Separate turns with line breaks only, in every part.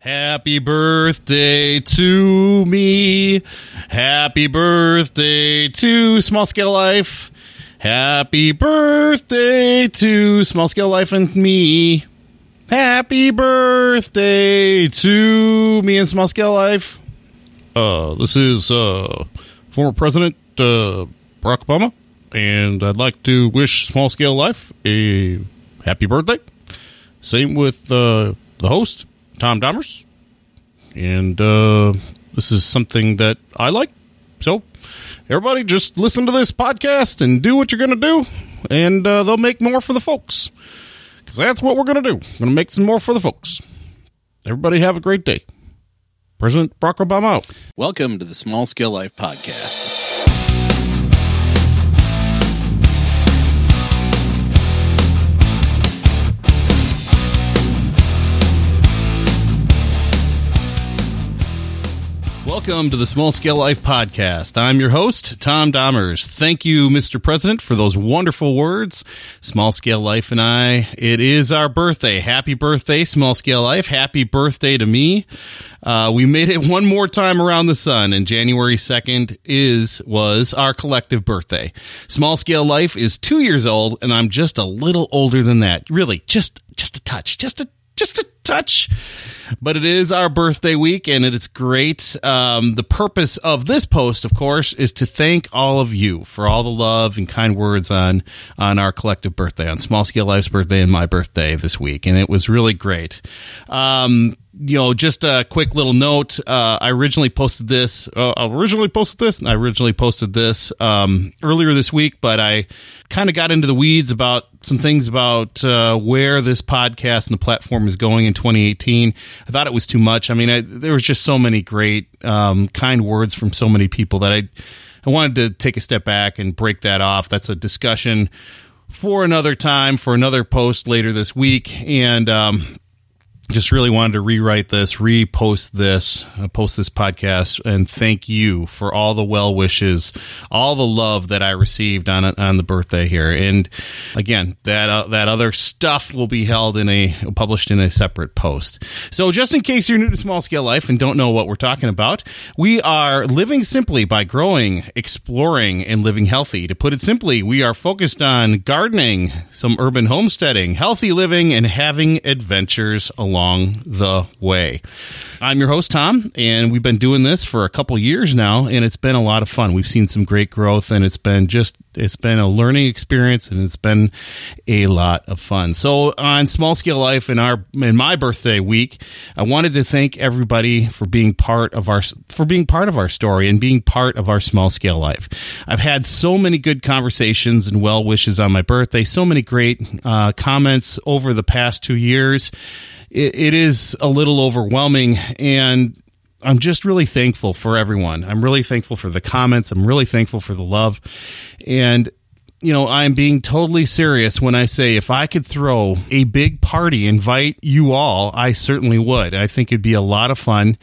Happy birthday to me. Happy birthday to Small Scale Life. Happy birthday to Small Scale Life and me. Happy birthday to me and Small Scale Life. Uh, this is uh, former President uh, Barack Obama, and I'd like to wish Small Scale Life a happy birthday. Same with uh, the host, Tom Domers. And uh, this is something that I like. So, everybody, just listen to this podcast and do what you're going to do, and uh, they'll make more for the folks. Because that's what we're going to do. We're going to make some more for the folks. Everybody, have a great day. President Barack Obama out.
Welcome to the Small Scale Life Podcast.
Welcome to the Small Scale Life Podcast. I'm your host, Tom Domers. Thank you, Mr. President, for those wonderful words. Small Scale Life and I, it is our birthday. Happy birthday, Small Scale Life. Happy birthday to me. Uh, we made it one more time around the sun, and January 2nd is, was our collective birthday. Small Scale Life is two years old, and I'm just a little older than that. Really, just, just a touch, just a, touch. But it is our birthday week and it is great. Um, the purpose of this post, of course, is to thank all of you for all the love and kind words on, on our collective birthday, on Small Scale Life's birthday and my birthday this week. And it was really great. Um, you know, just a quick little note. Uh, I originally posted this. Uh, originally posted this. I originally posted this um, earlier this week, but I kind of got into the weeds about some things about uh, where this podcast and the platform is going in 2018. I thought it was too much. I mean, I, there was just so many great, um, kind words from so many people that I, I wanted to take a step back and break that off. That's a discussion for another time, for another post later this week, and. Um, just really wanted to rewrite this, repost this, uh, post this podcast, and thank you for all the well wishes, all the love that I received on on the birthday here. And again, that uh, that other stuff will be held in a published in a separate post. So, just in case you're new to small scale life and don't know what we're talking about, we are living simply by growing, exploring, and living healthy. To put it simply, we are focused on gardening, some urban homesteading, healthy living, and having adventures along along the way. I'm your host, Tom, and we've been doing this for a couple years now, and it's been a lot of fun. We've seen some great growth, and it's been just it's been a learning experience, and it's been a lot of fun. So, on Small Scale Life in our in my birthday week, I wanted to thank everybody for being part of our for being part of our story and being part of our small scale life. I've had so many good conversations and well wishes on my birthday, so many great uh, comments over the past two years it, it is a little overwhelming and I'm just really thankful for everyone. I'm really thankful for the comments. I'm really thankful for the love. And you know, I'm being totally serious when I say if I could throw a big party, invite you all, I certainly would. I think it'd be a lot of fun.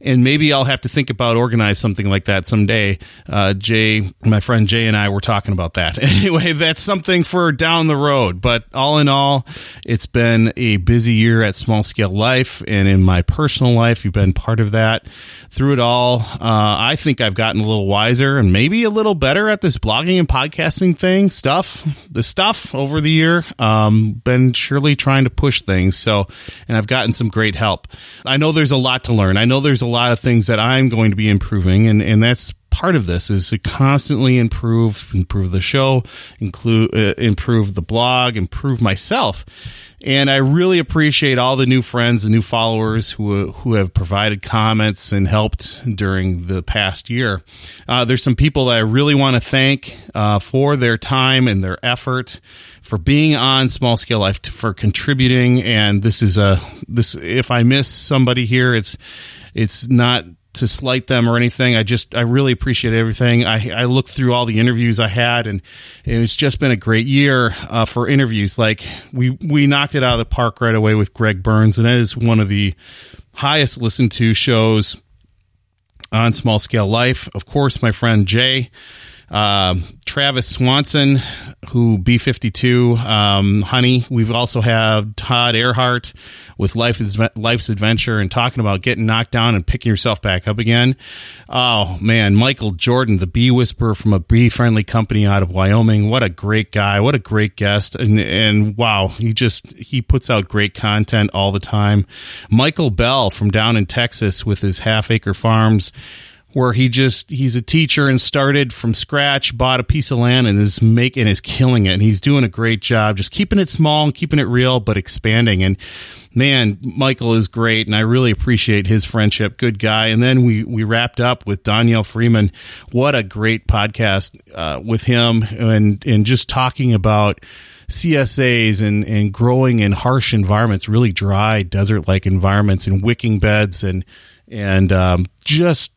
And maybe I'll have to think about organize something like that someday. Uh, Jay, my friend Jay and I were talking about that. Anyway, that's something for down the road. But all in all, it's been a busy year at Small Scale Life and in my personal life. You've been part of that through it all. Uh, I think I've gotten a little wiser and maybe a little better at this blogging and podcasting thing thing, stuff, the stuff over the year. Um, been surely trying to push things. So, and I've gotten some great help. I know there's a lot to learn. I know there's a lot of things that I'm going to be improving, and and that's part of this is to constantly improve, improve the show, include, uh, improve the blog, improve myself. And I really appreciate all the new friends and new followers who who have provided comments and helped during the past year. Uh, there's some people that I really want to thank uh, for their time and their effort for being on Small Scale Life, for contributing. And this is a this. If I miss somebody here, it's it's not to slight them or anything. I just I really appreciate everything. I I looked through all the interviews I had, and it's just been a great year uh, for interviews. Like we we knocked it out of the park right away with Greg Burns, and that is one of the highest listened to shows on Small Scale Life. Of course, my friend Jay Um, Travis Swanson, who B52, um, Honey. We've also have Todd Earhart with Life is Life's Adventure and talking about getting knocked down and picking yourself back up again. Oh man, Michael Jordan, the bee whisperer from a bee friendly company out of Wyoming. What a great guy. What a great guest. And, and wow, he just, he puts out great content all the time. Michael Bell from down in Texas with his half acre farms where he just he's a teacher and started from scratch, bought a piece of land and is making is killing it. And he's doing a great job, just keeping it small and keeping it real, but expanding. And man, Michael is great, and I really appreciate his friendship. Good guy. And then we we wrapped up with Danielle Freeman. What a great podcast uh, with him, and and just talking about. CSAs and, and growing in harsh environments, really dry desert like environments and wicking beds and and um, just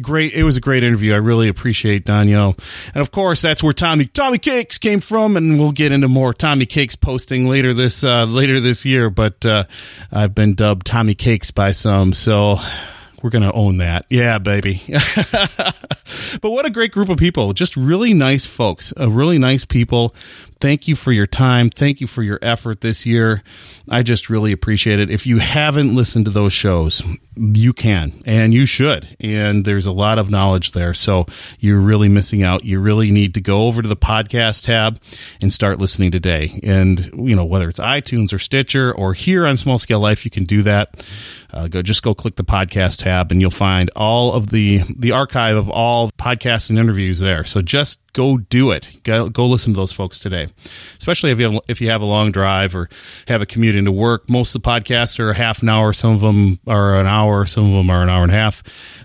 great. It was a great interview. I really appreciate Danielle, and of course, that's where Tommy Tommy Cakes came from, and we'll get into more Tommy Cakes posting later this uh, later this year. But uh, I've been dubbed Tommy Cakes by some, so we're gonna own that. Yeah, baby. but what a great group of people! Just really nice folks, uh, really nice people thank you for your time. Thank you for your effort this year. I just really appreciate it. If you haven't listened to those shows, you can and you should. And there's a lot of knowledge there. So you're really missing out. You really need to go over to the podcast tab and start listening today. And, you know, whether it's iTunes or Stitcher or here on Small Scale Life, you can do that. Uh, go just go click the podcast tab and you'll find all of the the archive of all podcasts and interviews there. So just go do it. Go, go listen to those folks today, especially if you have, if you have a long drive or have a commute into work. Most of the podcasts are half an hour. Some of them are an hour. Some of them are an hour and a half.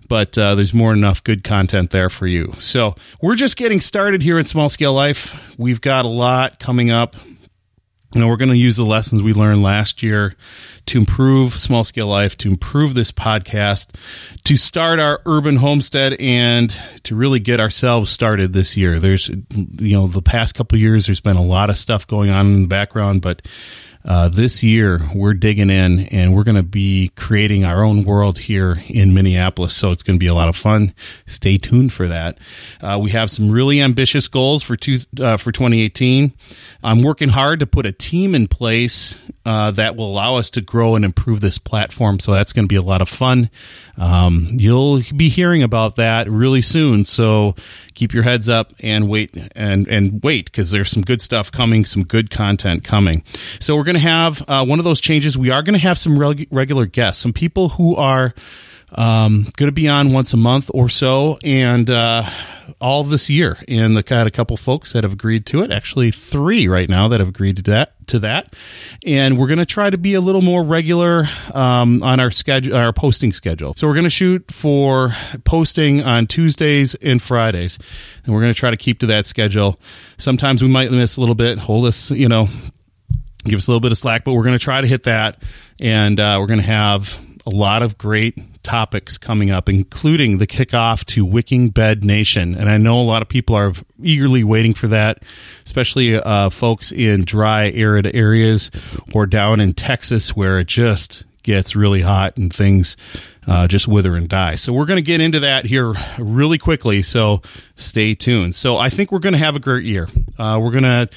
But uh, there's more than enough good content there for you. So we're just getting started here at Small Scale Life. We've got a lot coming up. You know, we're going to use the lessons we learned last year to improve small scale life, to improve this podcast, to start our urban homestead and to really get ourselves started this year. There's, you know, the past couple years, there's been a lot of stuff going on in the background, but uh, this year we're digging in and we're going to be creating our own world here in Minneapolis. So it's going to be a lot of fun. Stay tuned for that. Uh, we have some really ambitious goals for two, uh, for 2018. I'm working hard to put a team in place uh, that will allow us to grow and improve this platform. So that's going to be a lot of fun. Um, you'll be hearing about that really soon. So keep your heads up and wait and and wait because there's some good stuff coming, some good content coming. So we're going to have uh, one of those changes. We are going to have some reg- regular guests, some people who are um, going to be on once a month or so, and uh, all this year. And the got a couple folks that have agreed to it. Actually, three right now that have agreed to that. To that, and we're going to try to be a little more regular um, on our schedule, our posting schedule. So we're going to shoot for posting on Tuesdays and Fridays, and we're going to try to keep to that schedule. Sometimes we might miss a little bit. Hold us, you know, give us a little bit of slack, but we're going to try to hit that, and uh, we're going to have a lot of great topics coming up, including the kickoff to Wicking Bed Nation. And I know a lot of people are eagerly waiting for that, especially uh, folks in dry, arid areas or down in Texas where it just gets really hot and things uh, just wither and die. So we're going to get into that here really quickly. So stay tuned. So I think we're going to have a great year. Uh, we're going to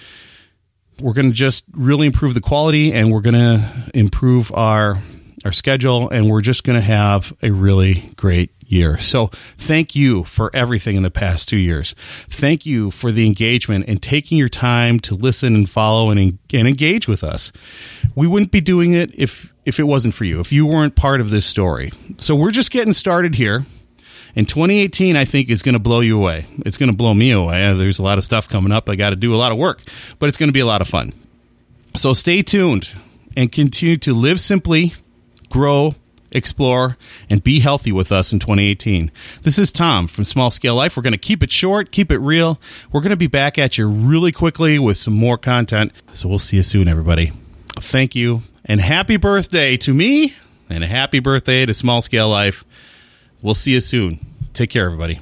we're going to just really improve the quality and we're going to improve our our schedule, and we're just going to have a really great year. So thank you for everything in the past two years. Thank you for the engagement and taking your time to listen and follow and, and engage with us. We wouldn't be doing it if, if it wasn't for you, if you weren't part of this story. So we're just getting started here. And 2018, I think, is going to blow you away. It's going to blow me away. There's a lot of stuff coming up. I got to do a lot of work, but it's going to be a lot of fun. So stay tuned and continue to live simply grow, explore, and be healthy with us in 2018. This is Tom from Small Scale Life. We're going to keep it short, keep it real. We're going to be back at you really quickly with some more content. So we'll see you soon, everybody. Thank you, and happy birthday to me, and a happy birthday to Small Scale Life. We'll see you soon. Take care, everybody.